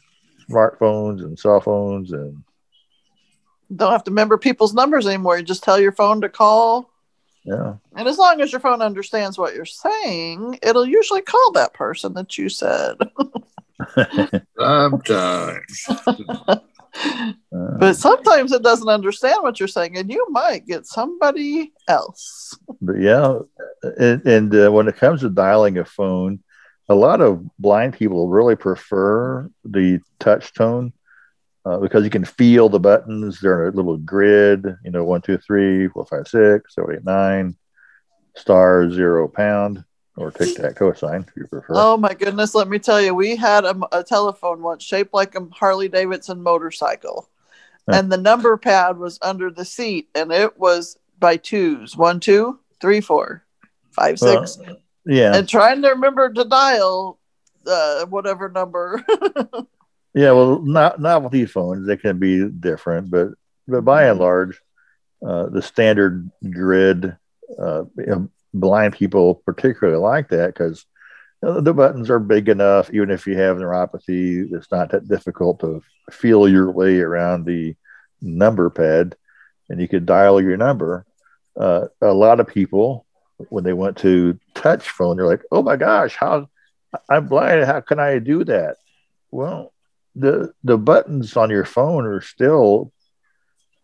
smartphones and cell phones and don't have to remember people's numbers anymore. You just tell your phone to call, yeah. and as long as your phone understands what you're saying, it'll usually call that person that you said. Sometimes. But sometimes it doesn't understand what you're saying, and you might get somebody else. but yeah, and, and uh, when it comes to dialing a phone, a lot of blind people really prefer the touch tone uh, because you can feel the buttons. They're in a little grid, you know, one, two, three, four, five, six, seven, eight, nine, star, zero, pound, or tic tac toe sign if you prefer. Oh my goodness, let me tell you, we had a, a telephone once shaped like a Harley Davidson motorcycle. Huh. And the number pad was under the seat, and it was by twos one, two, three, four, five, six. Yeah. and trying to remember to dial uh, whatever number. Yeah, well, not novelty phones they can be different, but but by and large, uh, the standard grid, uh, you know, blind people particularly like that because the buttons are big enough. Even if you have neuropathy, it's not that difficult to feel your way around the number pad, and you could dial your number. Uh, a lot of people, when they went to touch phone, they're like, "Oh my gosh, how I'm blind. How can I do that?" Well, the the buttons on your phone are still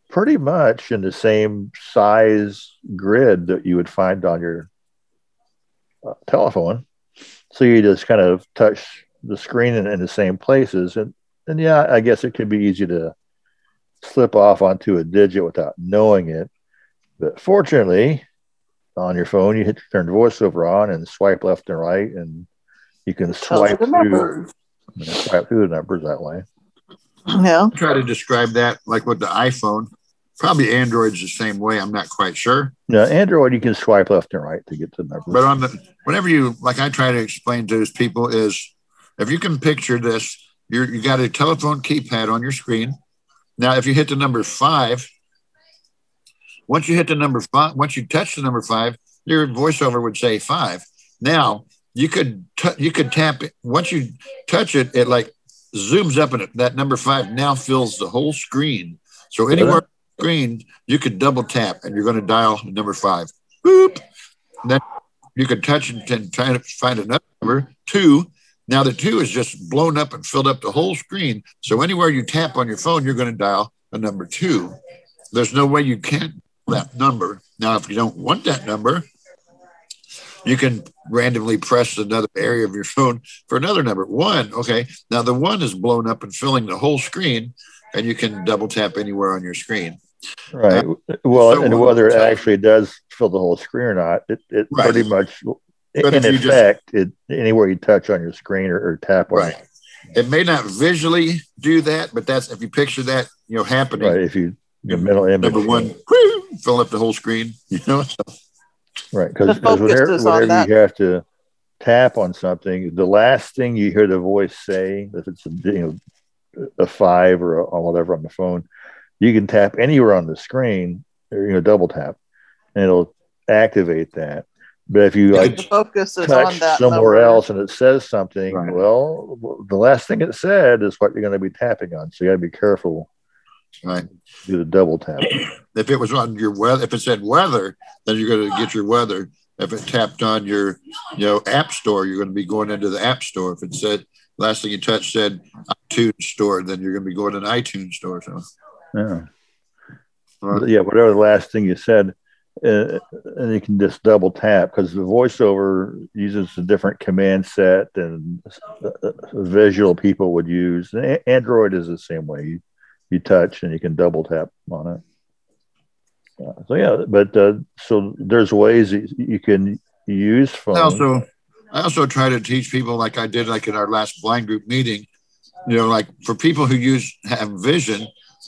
pretty much in the same size grid that you would find on your uh, telephone. So you just kind of touch the screen in, in the same places, and and yeah, I guess it could be easy to slip off onto a digit without knowing it. But fortunately, on your phone, you hit turn voiceover on and swipe left and right, and you can swipe the through, numbers. you know, swipe through the numbers that way. Yeah. Try to describe that like with the iPhone. Probably Android's the same way. I'm not quite sure. Now, Android, you can swipe left and right to get to the numbers. But on the whenever you like, I try to explain to those people is if you can picture this, you're, you got a telephone keypad on your screen. Now, if you hit the number five, once you hit the number five, once you touch the number five, your voiceover would say five. Now you could t- you could tap it once you touch it, it like zooms up and it, that number five now fills the whole screen. So anywhere on the screen you could double tap and you're going to dial number five. Boop. And then you could touch it and try to find another number two. Now the two is just blown up and filled up the whole screen. So anywhere you tap on your phone, you're going to dial a number two. There's no way you can't that number. Now, if you don't want that number, you can randomly press another area of your phone for another number. One, okay. Now the one is blown up and filling the whole screen, and you can double tap anywhere on your screen. Right. well, so and whether it actually does fill the whole screen or not, it, it Right. pretty much, But in you just- effect, it anywhere you touch on your screen or, or tap on Right. It may not visually do that, but that's if you picture that, you know, happening. right? If you the mental image, Number one, whoo, fill up the whole screen. You know, So, right? Because The whenever, whenever you have to tap on something, the last thing you hear the voice say, if it's a, you know a five or, a, or whatever on the phone, you can tap anywhere on the screen or you know double tap, and it'll activate that. But if you like the focus is on touch that somewhere number. else and it says something, Right. well, the last thing it said is what you're going to be tapping on. So you got to be careful. Right. Do the double tap. If it was on your weather, if it said weather, then you're going to get your weather. If it tapped on your, you know, app store, you're going to be going into the app store. If it said last thing you touched said iTunes store, then you're going to be going to the iTunes store. So, Yeah. Right. Yeah. Whatever the last thing you said, uh, and you can just double tap because the voiceover uses a different command set than uh, visual people would use. A- Android is the same way. You, you touch and you can double tap on it. Uh, so yeah, but uh, so there's ways you can use phone. I also, I also try to teach people like I did like in our last blind group meeting. You know, like for people who use have vision,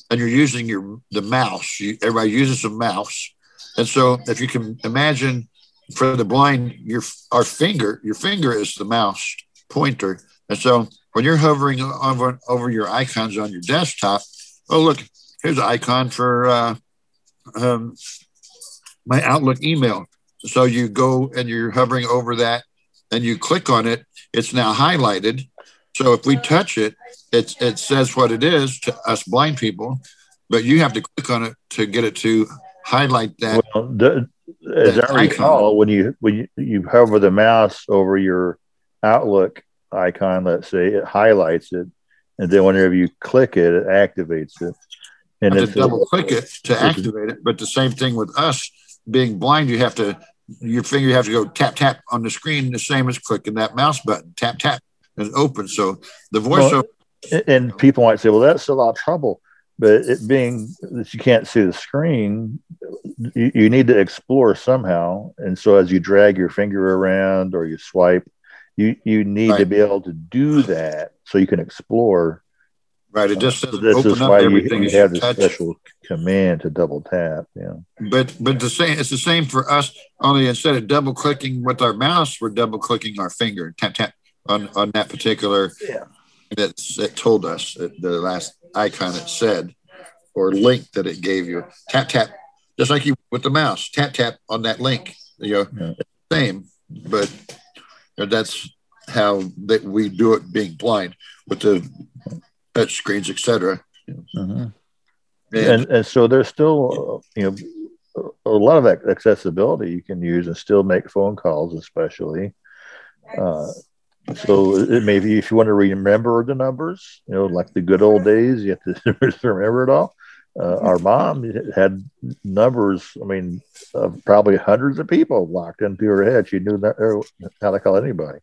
and you're using your the mouse. You, everybody uses a mouse, and so if you can imagine for the blind, your our finger, your finger is the mouse pointer, and so when you're hovering over over your icons on your desktop, oh look, here's an icon for uh, um, my Outlook email. So you go and you're hovering over that, and you click on it. It's now highlighted. So if we touch it, it it says what it is to us blind people, but you have to click on it to get it to highlight that. Well, the, as that I recall, when you when you, you hover the mouse over your Outlook icon, let's say it highlights it, and then whenever you click it, it activates it. And to it's double click it to activate it. But the same thing with us being blind, you have to your finger you have to go tap tap on the screen, the same as clicking that mouse button. Tap tap and open. So the voiceover. Well, and people might say, "Well, that's a lot of trouble." But it being that you can't see the screen, you, you need to explore somehow. And so, as you drag your finger around or you swipe, you you need to be able to do that so you can explore Right. It just doesn't this open is up why everything you you have touch. special command to double tap. Yeah. But but the same it's the same for us. Only instead of double clicking with our mouse, we're double clicking our finger. Tap tap on on that particular. Yeah. That's that told us that the last icon it said or link that it gave you. Tap tap, just like you with the mouse. Tap tap on that link. You know, Yeah. same, but that's how that we do it being blind with the touch screens, etc. Mhm. and and so there's still you know a lot of accessibility you can use and still make phone calls especially uh, so it may be if you want to remember the numbers you know like the good old days you have to remember it all uh, our mom had numbers i mean of probably hundreds of people locked into her head she knew that, how to call anybody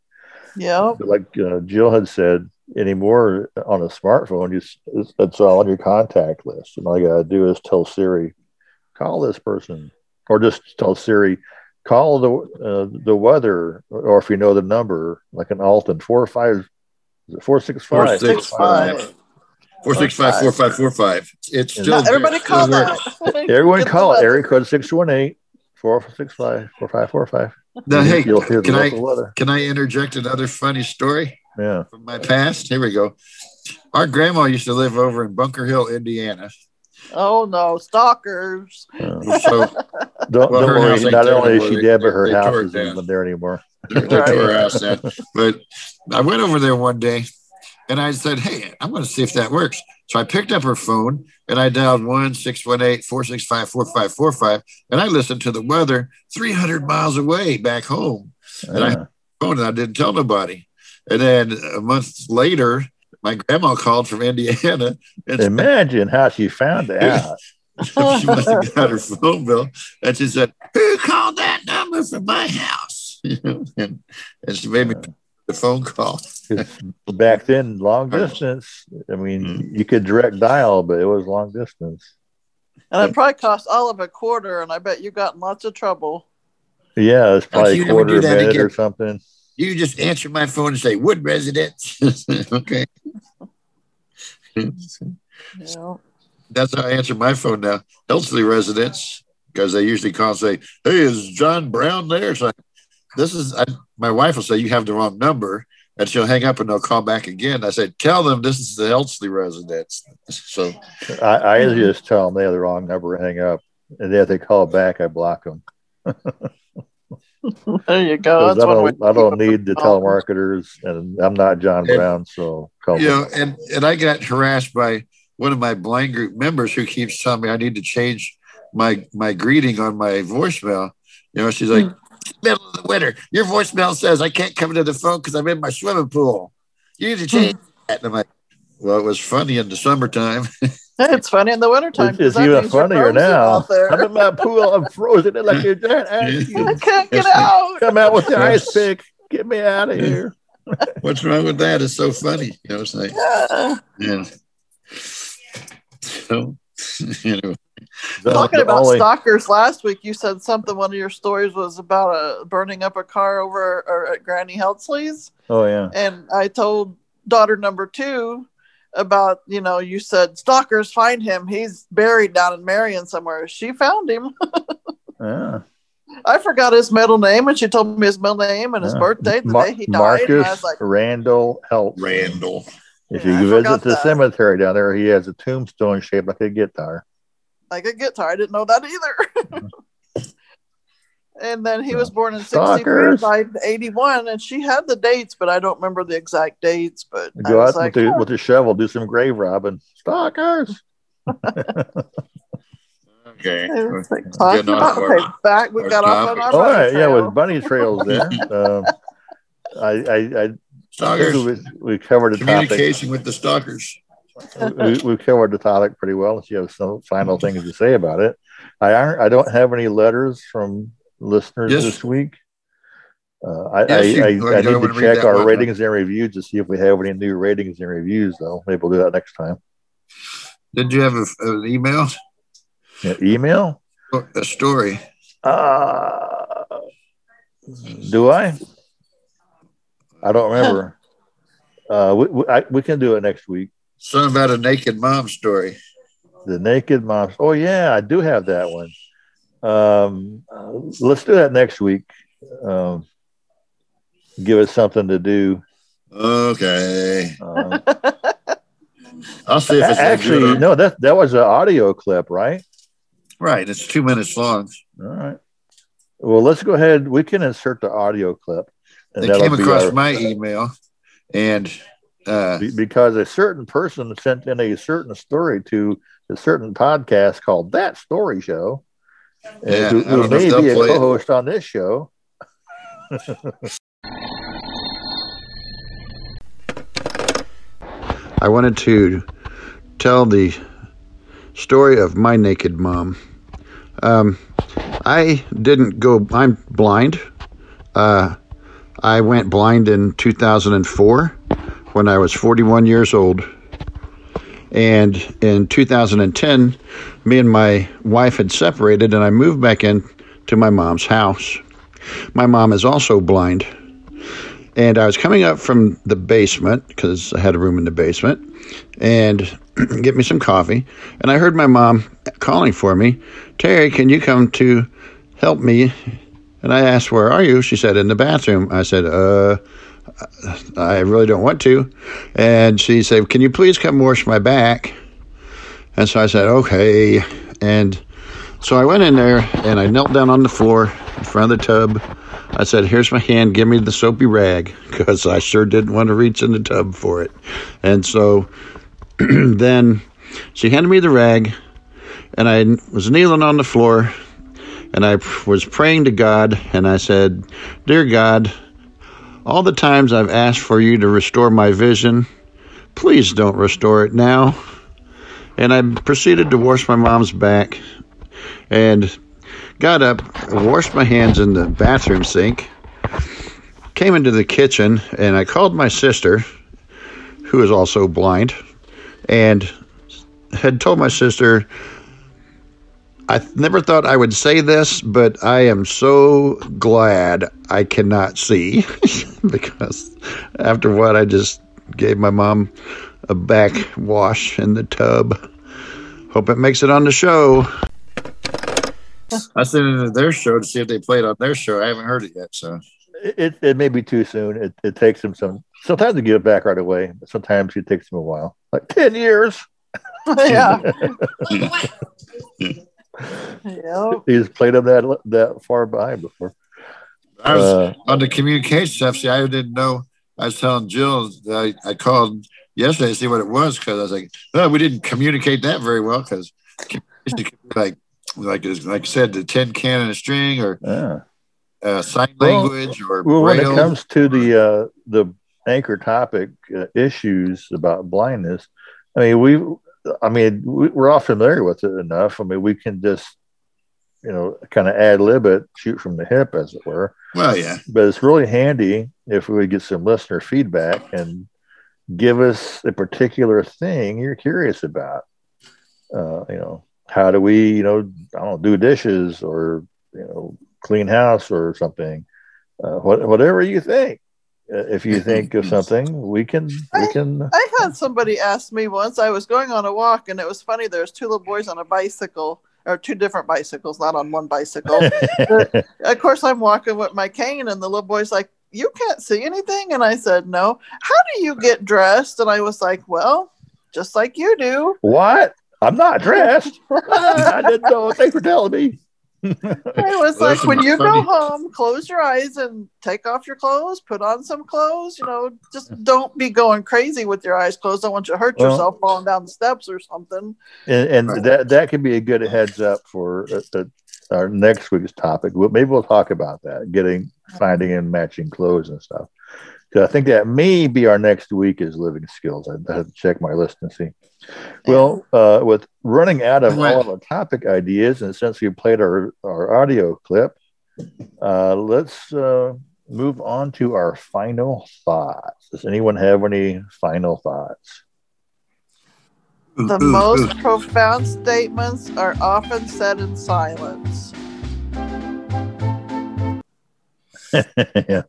Yeah. like uh, Jill had said, anymore on a smartphone, you, it's, it's all on your contact list. And all you got to do is tell Siri, call this person, or just tell Siri, call the uh, the weather, or if you know the number, like an Alton four five, is it four six Four five? six five. Four six five four five four five. It's Yeah. still Not everybody still call that. Everyone Get call it. weather. Area code six one eight four six five four five four five. Now, hey, You'll hear can I weather. can I interject another funny story Yeah. from my past? Here we go. Our grandma used to live over in Bunker Hill, Indiana. Oh no, stalkers. Uh, So don't Well, don't worry. Not only is anymore. she They- dead, but her house tore it isn't even there anymore. they tore her house down. But I went over there one day and I said, Hey, I'm going to see if that works. So I picked up her phone and I dialed 1 618 465 4545 and I listened to the weather 300 miles away back home. And I phone and I didn't tell nobody. And then a month later, my grandma called from Indiana and imagine how she found out. she must have got her phone bill and she said, Who called that number from my house? You know, and, and she made me the phone call. back then, long distance. I mean, mm-hmm. you could direct dial, but it was long distance. And it probably cost all of a quarter, and I bet you got in lots of trouble. Yeah, it's probably you a never do quarter a that minute again. or something. You just answer my phone and say, Wood residents." okay. You know? That's how I answer my phone now. Elsley residents, because they usually call and say, Hey, is John Brown there? So I, this is, I, my wife will say, You have the wrong number. And she'll hang up and they'll call back again. I said, Tell them this is the Elsley residence. So I, I just tell them they have the wrong number, and hang up, and then if they call back, I block them. There you go. I That's one don't, I don't need the telemarketers, and I'm not John And- Brown, so call you me. know, and and I got harassed by one of my blind group members who keeps telling me I need to change my my greeting on my voicemail. You know, she's like, middle of the winter, your voicemail says I can't come to the phone because I'm in my swimming pool. You need to hmm. change that. And I'm like, well, it was funny in the summertime. It's funny in the wintertime. It's, it's 'cause that even funnier now. out there. I'm in my pool. I'm frozen in like a giant ice cube. I can't get out. Come out with the ice pick. Get me out of here. What's wrong with that? It's so funny. You know, it's like, Yeah. yeah. So, anyway. The- Talking the about only- stalkers last week, you said something. One of your stories was about a burning up a car over or at Granny Heltzley's, Oh yeah. and I told daughter number two about you know you said stalkers find him. He's buried down in Marion somewhere. She found him. Yeah. I forgot his middle name, and she told me his middle name and his Yeah. birthday, the Mar- day he died. And I Marcus was like, Randall Help. Randall. If Yeah, I you visit the that. cemetery down there, he has a tombstone shaped like a guitar. Like a guitar. I didn't know that either. and then he was born in 63 died in 81 and she had the dates but i don't remember the exact dates but Go out like with, the, "Huh." with the shovel, do some grave robbing. Stalkers. Okay. It like, Getting talking about- our- okay, back we got off on our All bunny right, yeah, with bunny trails there. um, I, I, I Stalkers. think we, we covered the topic. Communication with the stalkers. We, we covered the topic pretty well. If you have some final things to say about it, I aren't, I don't have any letters from listeners Yes. this week. Uh, I, Yes, you- I, I, I need to check our one. ratings and reviews to see if we have any new ratings and reviews. Though maybe we'll do that next time. Did you have a, an email? Yeah, email? A story. Uh, do I? I don't remember. uh, we, we, I, we can do it next week. Something about a naked mom story. The naked mom. Oh yeah, I do have that one. Um, let's do that next week. Um, give us something to do. Okay. Um, I'll see if it's actually no. That that was an audio clip, right? Right. It's two minutes long. All right. Well, let's go ahead. We can insert the audio clip. and They came across our- my email, and uh, be- because a certain person sent in a certain story to a certain podcast called That Story Show, uh, Yeah, who, who don't know if may be a co-host on this show. I wanted to tell the story of my naked mom. Um, I didn't go, I'm blind. Uh, I went blind in 2004 when I was 41 years old. And in 2010, me and my wife had separated, and I moved back in to my mom's house. My mom is also blind. And I was coming up from the basement because I had a room in the basement and get me some coffee. And I heard my mom calling for me, Terry, can you come to help me? And I asked, Where are you? She said, In the bathroom. I said, Uh, I really don't want to. And she said, Can you please come wash my back? And so I said, Okay. And so I went in there and I knelt down on the floor in front of the tub. I said, Here's my hand. Give me the soapy rag because I sure didn't want to reach in the tub for it. And so then she handed me the rag and I was kneeling on the floor and I was praying to God and I said, Dear God, all the times I've asked for you to restore my vision, please don't restore it now. And I proceeded to wash my mom's back and got up, washed my hands in the bathroom sink, came into the kitchen, and I called my sister, who is also blind, and had told my sister, I never thought I would say this, but I am so glad I cannot see because after what I just gave my mom a back wash in the tub. Hope it makes it on the show. I sent it to their show to see if they played on their show. I haven't heard it yet, so It, it may be too soon. It, it takes them some. Sometimes they get it back right away, but sometimes it takes them a while, like ten years. yeah. Yep. He's played them that that far behind before. I was Uh, on the communication stuff. See, I didn't know. I was telling Jill that I, I called yesterday to see what it was because I was like, oh, we didn't communicate that very well because like like like I said, the tin can and a string or Yeah. uh, sign Well- language or Well, when it comes to the uh, the anchor topic uh, issues about blindness, I mean we, I mean we, we're all familiar with it enough. I mean we can just, you know, kind of ad lib it, shoot from the hip, as it were. well, yeah, But it's really handy if we would get some listener feedback and give us a particular thing you're curious about. Uh, you know, how do we, you know, I don't know, do dishes or you know, clean house or something. Uh, what, whatever you think. Uh, if you think of something, we can we can. I had somebody ask me once. I was going on a walk, and it was funny. There's two little boys on a bicycle, or two different bicycles, not on one bicycle. But, of course, I'm walking with my cane, and the little boy's like, "You can't see anything," and I said, "No." How do you get dressed? And I was like, "Well, just like you do." What? I'm not dressed. I didn't know. Thanks for telling me. It was Well, like when you funny. go home, close your eyes and take off your clothes, put on some clothes. You know, just don't be going crazy with your eyes closed. I want you to hurt Well- yourself falling down the steps or something. and, and that that could be a good heads up for uh, uh, our next week's topic. We'll, maybe we'll talk about that, getting finding and matching clothes and stuff. 'Cause I think that may be our next week is living skills. I have to check my list and see. Well, uh, with running out of all of our topic ideas, and since we played our, our audio clip, uh, let's uh, move on to our final thoughts. Does anyone have any final thoughts? The most profound statements are often said in silence. yeah.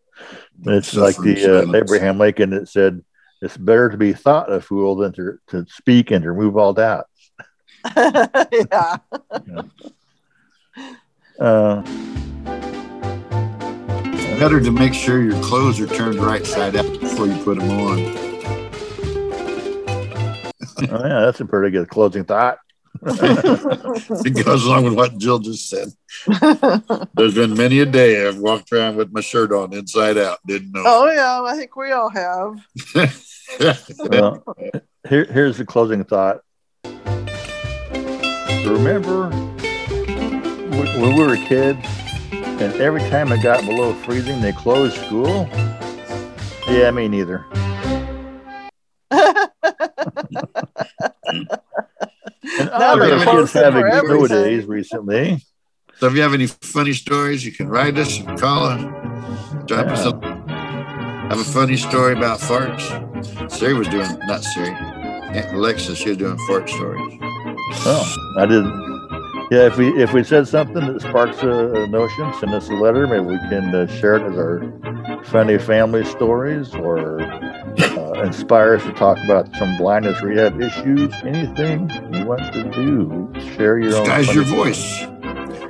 It's like the uh. Abraham Lincoln that said, it's better to be thought a fool than to, to speak and to remove all doubt. yeah. Uh, Better to make sure your clothes are turned right side out before you put them on. oh yeah, that's a pretty good closing thought. it goes along with what Jill just said. There's been many a day I've walked around with my shirt on inside out, didn't know. Oh yeah, I think we all have. well, here, here's the closing thought. Remember when when we were kids, and every time it got below freezing, they closed school? Yeah, me neither. They're kids closing having for snow days recently. So if you have any funny stories, you can write us and call us. Drop us a, have a funny story about farts. Siri was doing, not Siri, Aunt Alexa, she was doing fart stories. Oh, I didn't. Yeah, if we if we said something that sparks a, a notion, send us a letter. Maybe we can uh, share it as our funny family stories, or inspire us to talk about some blindness rehab issues. Anything you want to do, share your own. Disguise your voice.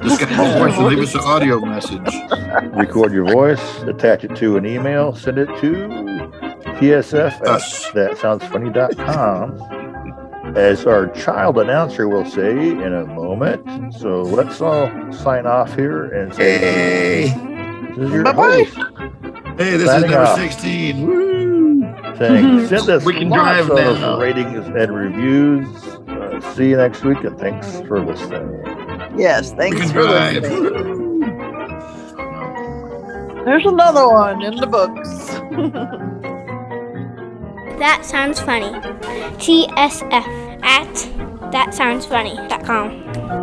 Disguise your voice and leave us an audio message. Record your voice, attach it to an email, send it to tsf at thatsoundsfunny.com. As our child announcer will say in a moment. So let's all sign off here and say, Hey, this is your Bye-bye. host hey, this is number off. 16. Woo! Saying, send us We can lots drive of now. ratings and reviews. Uh, see you next week, and thanks for listening. Yes, We thanks can for drive. listening. There's another one in the books. That sounds funny. TSF at thatsoundsfunny.com.